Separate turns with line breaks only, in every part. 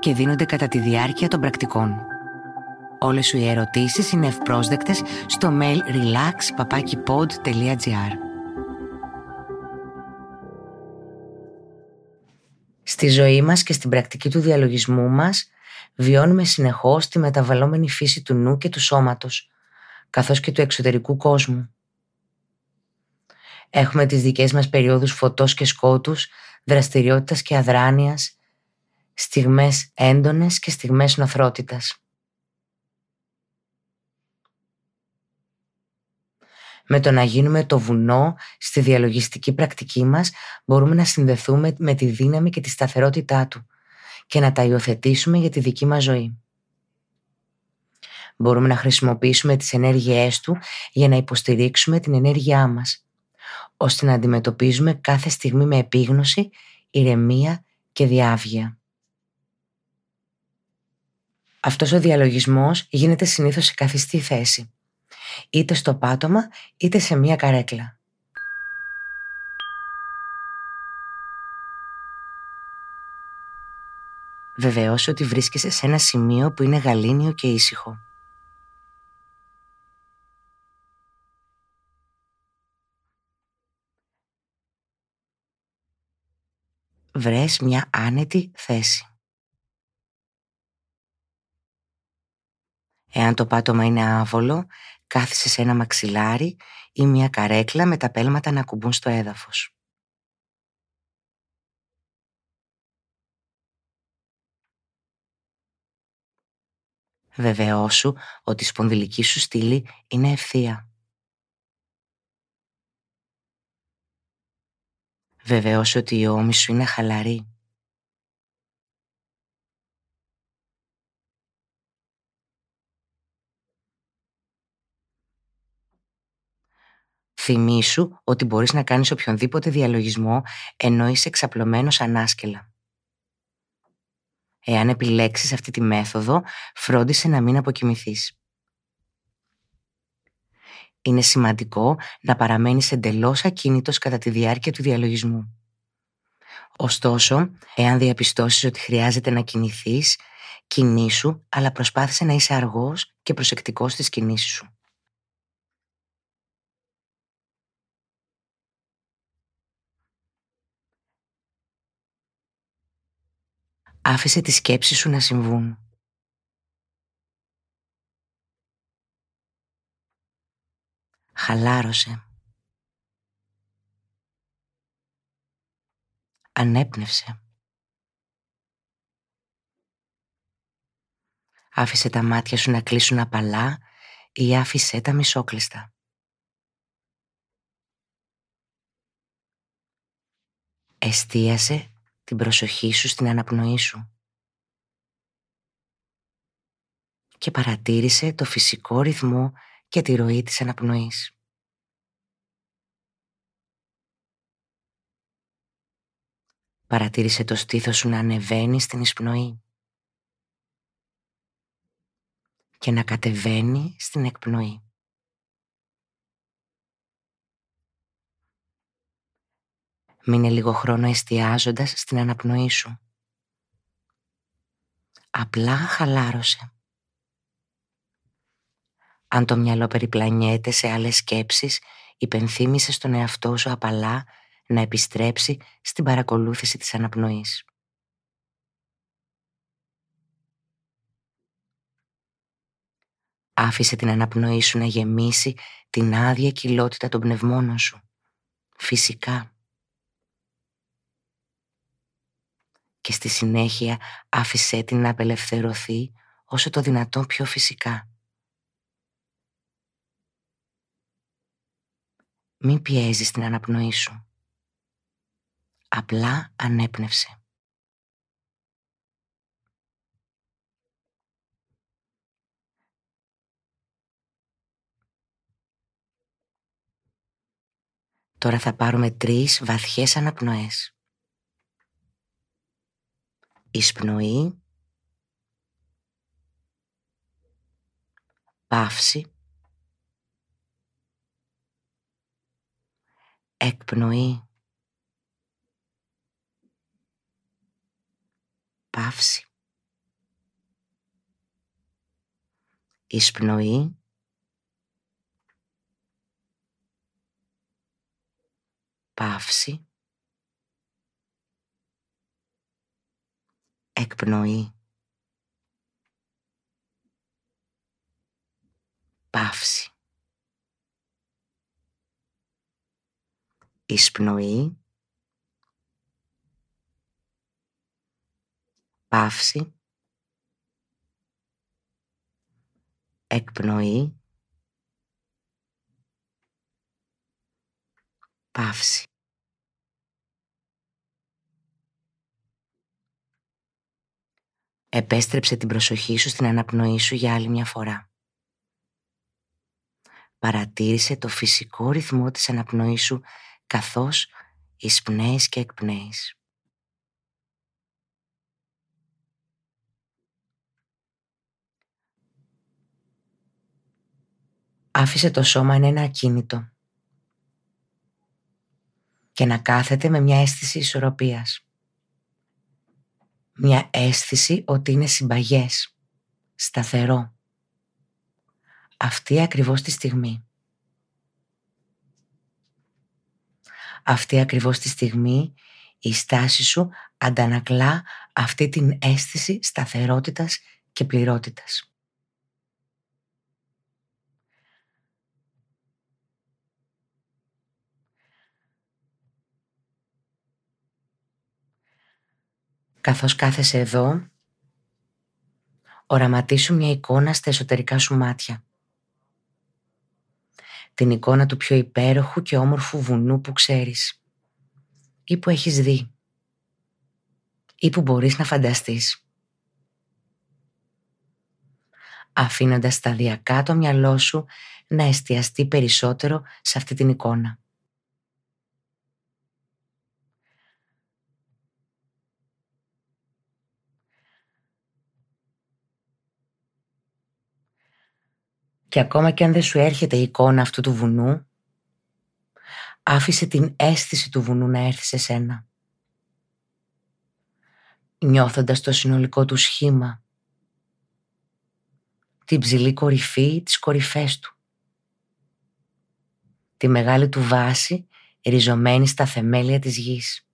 και δίνονται κατά τη διάρκεια των πρακτικών. Όλες σου οι ερωτήσεις είναι ευπρόσδεκτες στο mail relax.papakipod.gr Στη ζωή μας και στην πρακτική του διαλογισμού μας βιώνουμε συνεχώς τη μεταβαλλόμενη φύση του νου και του σώματος, καθώς και του εξωτερικού κόσμου. Έχουμε τις δικές μας περιόδους φωτός και σκότους, δραστηριότητας και αδράνειας, στιγμές έντονες και στιγμές νοθρότητας. Με το να γίνουμε το βουνό στη διαλογιστική πρακτική μας μπορούμε να συνδεθούμε με τη δύναμη και τη σταθερότητά του και να τα υιοθετήσουμε για τη δική μας ζωή. Μπορούμε να χρησιμοποιήσουμε τις ενέργειές του για να υποστηρίξουμε την ενέργειά μας, ώστε να αντιμετωπίζουμε κάθε στιγμή με επίγνωση, ηρεμία και διάβγεια. Αυτός ο διαλογισμός γίνεται συνήθως σε καθιστή θέση, είτε στο πάτωμα είτε σε μία καρέκλα. Βεβαιώσου ότι βρίσκεσαι σε ένα σημείο που είναι γαλήνιο και ήσυχο. Βρες μια άνετη θέση. Εάν το πάτωμα είναι άβολο, κάθισε σε ένα μαξιλάρι ή μια καρέκλα με τα πέλματα να κουμπούν στο έδαφος. Βεβαιώσου ότι η σπονδυλική σου στήλη είναι ευθεία. Βεβαιώσου ότι η ώμη σου είναι χαλαρή. Θυμήσου ότι μπορείς να κάνεις οποιονδήποτε διαλογισμό ενώ είσαι εξαπλωμένος ανάσκελα. Εάν επιλέξεις αυτή τη μέθοδο, φρόντισε να μην αποκοιμηθείς. Είναι σημαντικό να παραμένεις εντελώς ακίνητος κατά τη διάρκεια του διαλογισμού. Ωστόσο, εάν διαπιστώσεις ότι χρειάζεται να κινηθείς, κινήσου, αλλά προσπάθησε να είσαι αργός και προσεκτικός στις κινήσεις σου. Άφησε τις σκέψεις σου να συμβούν. Χαλάρωσε. Ανέπνευσε. Άφησε τα μάτια σου να κλείσουν απαλά ή άφησε τα μισόκλειστα. Εστίασε την προσοχή σου στην αναπνοή σου. Και παρατήρησε το φυσικό ρυθμό και τη ροή της αναπνοής. Παρατήρησε το στήθος σου να ανεβαίνει στην εισπνοή και να κατεβαίνει στην εκπνοή. Μείνε λίγο χρόνο εστιάζοντας στην αναπνοή σου. Απλά χαλάρωσε. Αν το μυαλό περιπλανιέται σε άλλες σκέψεις, υπενθύμησε στον εαυτό σου απαλά να επιστρέψει στην παρακολούθηση της αναπνοής. Άφησε την αναπνοή σου να γεμίσει την άδεια κοιλότητα των πνευμόνων σου. Φυσικά. και στη συνέχεια άφησέ την να απελευθερωθεί όσο το δυνατόν πιο φυσικά. Μην πιέζεις την αναπνοή σου. Απλά ανέπνευσε. Τώρα θα πάρουμε τρεις βαθιές αναπνοές. Εισπνοή. Παύση. Εκπνοή. Παύση. Εισπνοή. Παύση. Εκπνοή. Παύση. Εισπνοή. Παύση. Εκπνοή. Παύση. Επέστρεψε την προσοχή σου στην αναπνοή σου για άλλη μια φορά. Παρατήρησε το φυσικό ρυθμό της αναπνοής σου καθώς εισπνέεις και εκπνέεις. Άφησε το σώμα να είναι ακίνητο και να κάθεται με μια αίσθηση ισορροπίας. Μια αίσθηση ότι είναι συμπαγές, σταθερό. Αυτή ακριβώς τη στιγμή. Αυτή ακριβώς τη στιγμή η στάση σου αντανακλά αυτή την αίσθηση σταθερότητας και πληρότητας. Καθώς κάθεσαι εδώ, οραματίσου μια εικόνα στα εσωτερικά σου μάτια. Την εικόνα του πιο υπέροχου και όμορφου βουνού που ξέρεις ή που έχεις δει ή που μπορείς να φανταστείς. Αφήνοντας σταδιακά το μυαλό σου να εστιαστεί περισσότερο σε αυτή την εικόνα. Και ακόμα και αν δεν σου έρχεται η εικόνα αυτού του βουνού, άφησε την αίσθηση του βουνού να έρθει σε σένα. Νιώθοντας το συνολικό του σχήμα, την ψηλή κορυφή, τις κορυφές του, τη μεγάλη του βάση ριζωμένη στα θεμέλια της γης.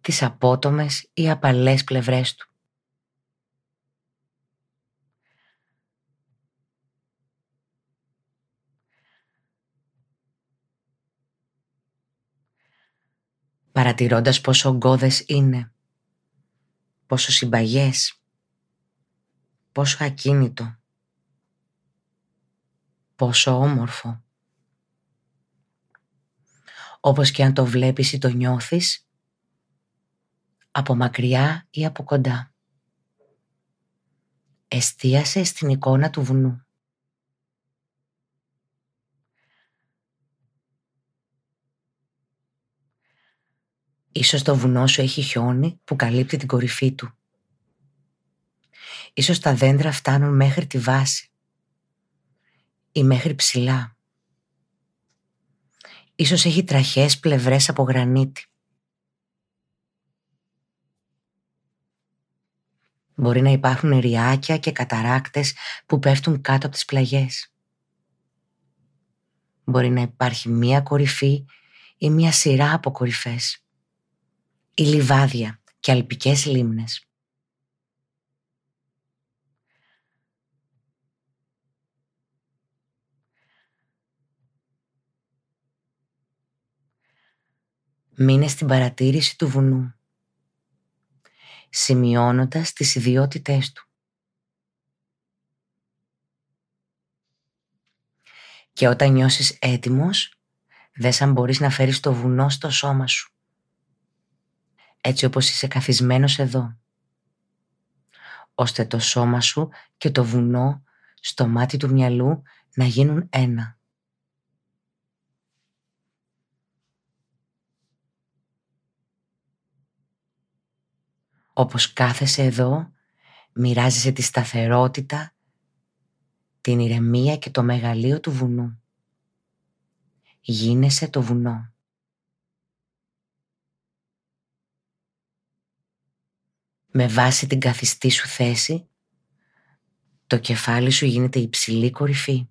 Τις απότομες ή απαλές πλευρές του. Παρατηρώντας πόσο ογκώδες είναι, πόσο συμπαγές, πόσο ακίνητο, πόσο όμορφο. Όπως και αν το βλέπεις ή το νιώθεις, από μακριά ή από κοντά. Εστίασε στην εικόνα του βουνού. Ίσως το βουνό σου έχει χιόνι που καλύπτει την κορυφή του. Ίσως τα δέντρα φτάνουν μέχρι τη βάση ή μέχρι ψηλά. Ίσως έχει τραχές πλευρές από γρανίτη. Μπορεί να υπάρχουν ριάκια και καταράκτες που πέφτουν κάτω από τις πλαγιές. Μπορεί να υπάρχει μία κορυφή ή μία σειρά από κορυφές ή λιβάδια και αλπικές λίμνες. Μείνε στην παρατήρηση του βουνού, σημειώνοντας τις ιδιότητές του. Και όταν νιώσεις έτοιμος, δες αν μπορείς να φέρεις το βουνό στο σώμα σου έτσι όπως είσαι καθισμένος εδώ, ώστε το σώμα σου και το βουνό στο μάτι του μυαλού να γίνουν ένα. Όπως κάθεσαι εδώ, μοιράζεσαι τη σταθερότητα, την ηρεμία και το μεγαλείο του βουνού. Γίνεσαι το βουνό. Με βάση την καθιστή σου θέση, το κεφάλι σου γίνεται υψηλή κορυφή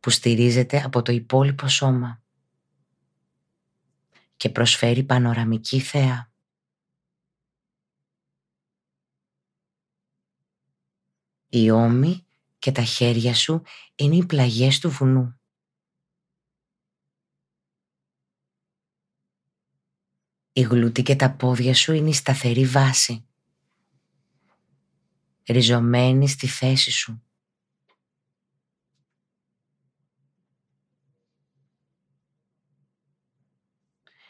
που στηρίζεται από το υπόλοιπο σώμα και προσφέρει πανοραμική θέα. Οι ώμοι και τα χέρια σου είναι οι πλαγιές του βουνού. Η γλούτη και τα πόδια σου είναι η σταθερή βάση, ριζωμένη στη θέση σου.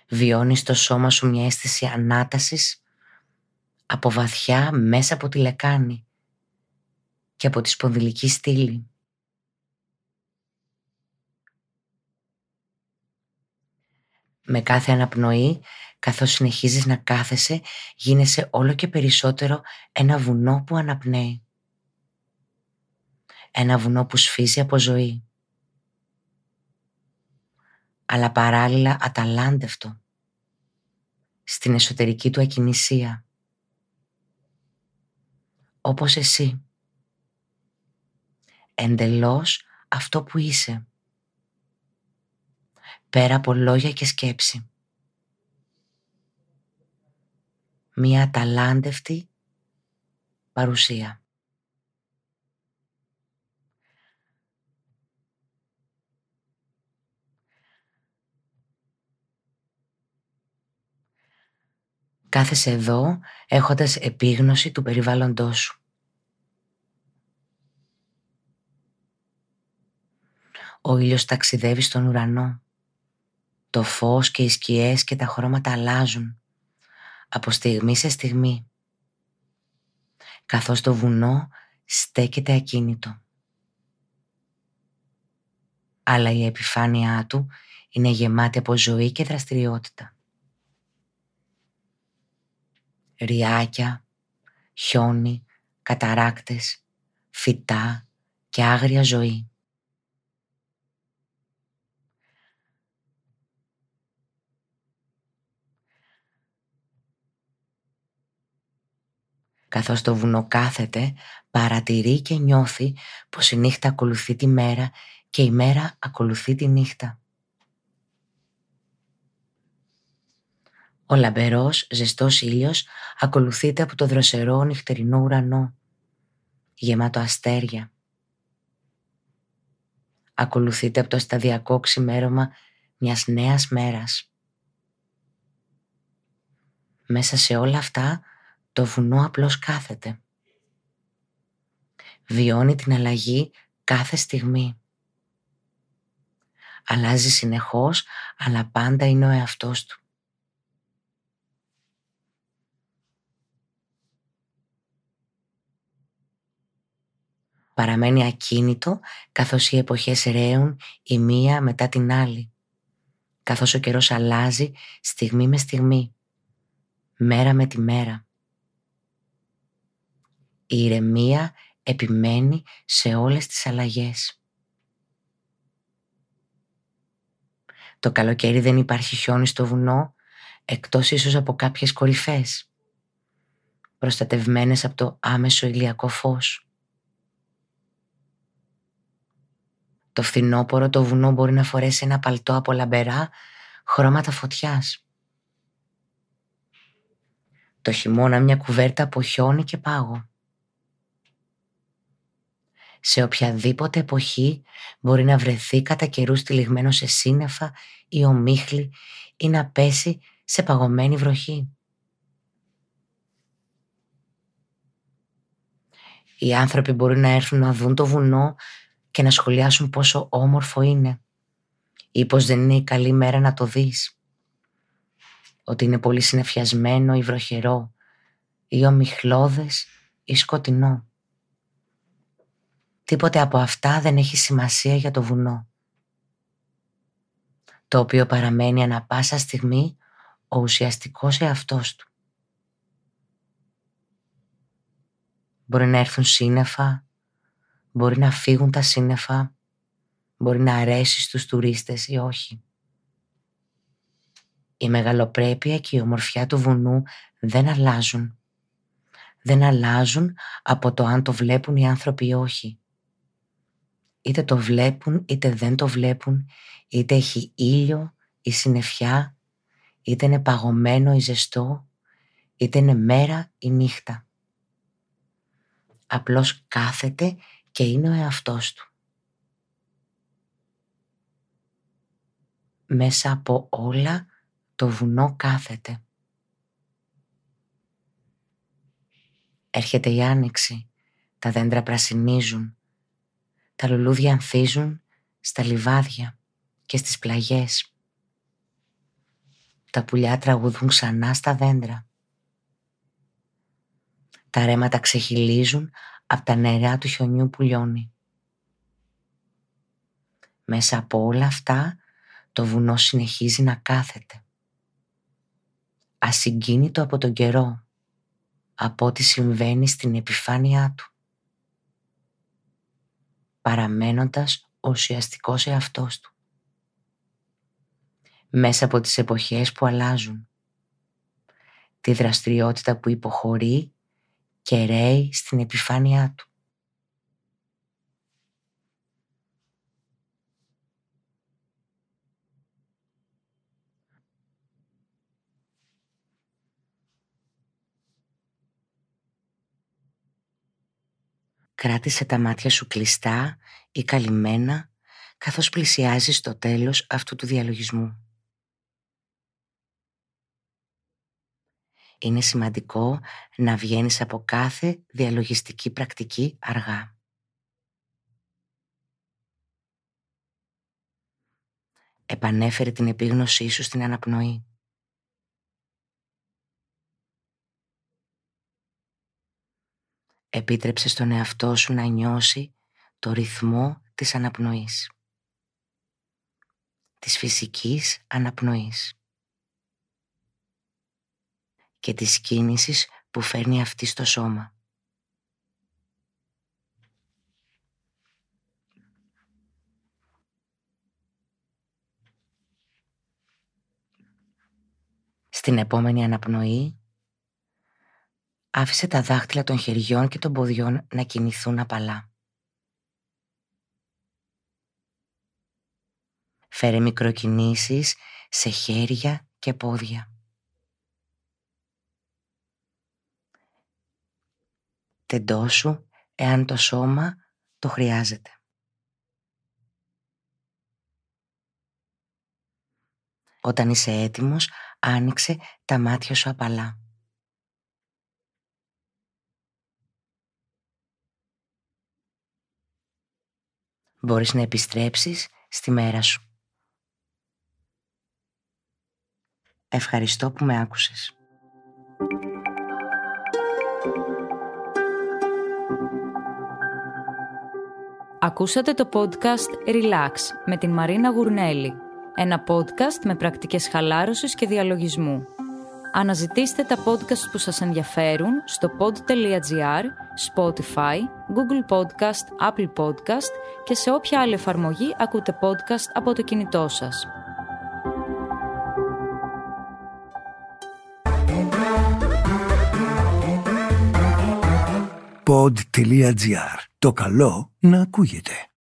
Βιώνεις στο σώμα σου μια αίσθηση ανάτασης από βαθιά μέσα από τη λεκάνη και από τη σπονδυλική στήλη. Με κάθε αναπνοή, καθώς συνεχίζεις να κάθεσαι, γίνεσαι όλο και περισσότερο ένα βουνό που αναπνέει. Ένα βουνό που σφίζει από ζωή. Αλλά παράλληλα αταλάντευτο στην εσωτερική του ακινησία. Όπως εσύ. Εντελώς αυτό που είσαι. Πέρα από λόγια και σκέψη. Μία ταλάντευτη παρουσία. Κάθεσαι εδώ έχοντας επίγνωση του περιβάλλοντός σου. Ο ήλιος ταξιδεύει στον ουρανό. Το φως και οι σκιές και τα χρώματα αλλάζουν από στιγμή σε στιγμή καθώς το βουνό στέκεται ακίνητο. Αλλά η επιφάνειά του είναι γεμάτη από ζωή και δραστηριότητα ριάκια, χιόνι, καταράκτες, φυτά και άγρια ζωή. Καθώς το βουνό κάθεται, παρατηρεί και νιώθει πως η νύχτα ακολουθεί τη μέρα και η μέρα ακολουθεί τη νύχτα. Ο λαμπερός, ζεστός ήλιος ακολουθείται από το δροσερό νυχτερινό ουρανό, γεμάτο αστέρια. Ακολουθείται από το σταδιακό ξημέρωμα μιας νέας μέρας. Μέσα σε όλα αυτά το βουνό απλώς κάθεται. Βιώνει την αλλαγή κάθε στιγμή. Αλλάζει συνεχώς, αλλά πάντα είναι ο εαυτός του. παραμένει ακίνητο καθώς οι εποχές ρέουν η μία μετά την άλλη, καθώς ο καιρός αλλάζει στιγμή με στιγμή, μέρα με τη μέρα. Η ηρεμία επιμένει σε όλες τις αλλαγές. Το καλοκαίρι δεν υπάρχει χιόνι στο βουνό, εκτός ίσως από κάποιες κορυφές, προστατευμένες από το άμεσο ηλιακό φως. Το φθινόπορο το βουνό μπορεί να φορέσει ένα παλτό από λαμπερά χρώματα φωτιάς. Το χειμώνα μια κουβέρτα από χιόνι και πάγο. Σε οποιαδήποτε εποχή μπορεί να βρεθεί κατά καιρούς τυλιγμένο σε σύννεφα ή ομίχλη ή να πέσει σε παγωμένη βροχή. Οι άνθρωποι μπορεί να έρθουν να δουν το βουνό και να σχολιάσουν πόσο όμορφο είναι ή πως δεν είναι η καλή μέρα να το δεις. Ότι είναι πολύ συνεφιασμένο ή βροχερό ή ομιχλώδες ή σκοτεινό. Τίποτε από αυτά δεν έχει σημασία για το βουνό, το οποίο παραμένει ανα πάσα στιγμή ο ουσιαστικός εαυτός του. Μπορεί να έρθουν σύννεφα, μπορεί να φύγουν τα σύννεφα, μπορεί να αρέσει στους τουρίστες ή όχι. Η μεγαλοπρέπεια και η ομορφιά του βουνού δεν αλλάζουν. Δεν αλλάζουν από το αν το βλέπουν οι άνθρωποι ή όχι. Είτε το βλέπουν είτε δεν το βλέπουν, είτε έχει ήλιο ή συννεφιά, είτε είναι παγωμένο ή ζεστό, είτε είναι μέρα ή νύχτα. Απλώς κάθεται και είναι ο εαυτός του. Μέσα από όλα το βουνό κάθεται. Έρχεται η άνοιξη, τα δέντρα πρασινίζουν, τα λουλούδια ανθίζουν στα λιβάδια και στις πλαγιές. Τα πουλιά τραγουδούν ξανά στα δέντρα. Τα ρέματα ξεχυλίζουν από τα νερά του χιονιού που λιώνει. Μέσα από όλα αυτά το βουνό συνεχίζει να κάθεται. Ασυγκίνητο από τον καιρό, από ό,τι συμβαίνει στην επιφάνειά του. Παραμένοντας ουσιαστικός εαυτός του. Μέσα από τις εποχές που αλλάζουν. Τη δραστηριότητα που υποχωρεί και ρέει στην επιφάνειά του. Κράτησε τα μάτια σου κλειστά ή καλυμμένα καθώς πλησιάζεις το τέλος αυτού του διαλογισμού. Είναι σημαντικό να βγαίνεις από κάθε διαλογιστική πρακτική αργά. Επανέφερε την επίγνωσή σου στην αναπνοή. Επίτρεψε στον εαυτό σου να νιώσει το ρυθμό της αναπνοής. Της φυσικής αναπνοής και της κίνησης που φέρνει αυτή στο σώμα. Στην επόμενη αναπνοή άφησε τα δάχτυλα των χεριών και των ποδιών να κινηθούν απαλά. Φέρε μικροκινήσεις σε χέρια και πόδια. τεντώσου εάν το σώμα το χρειάζεται. Όταν είσαι έτοιμος, άνοιξε τα μάτια σου απαλά. Μπορείς να επιστρέψεις στη μέρα σου. Ευχαριστώ που με άκουσες.
Ακούσατε το podcast Relax με την Μαρίνα Γουρνέλη. Ένα podcast με πρακτικές χαλάρωσης και διαλογισμού. Αναζητήστε τα podcast που σας ενδιαφέρουν στο pod.gr, Spotify, Google Podcast, Apple Podcast και σε όποια άλλη εφαρμογή ακούτε podcast από το κινητό σας.
pod.gr. Το καλό να ακούγεται.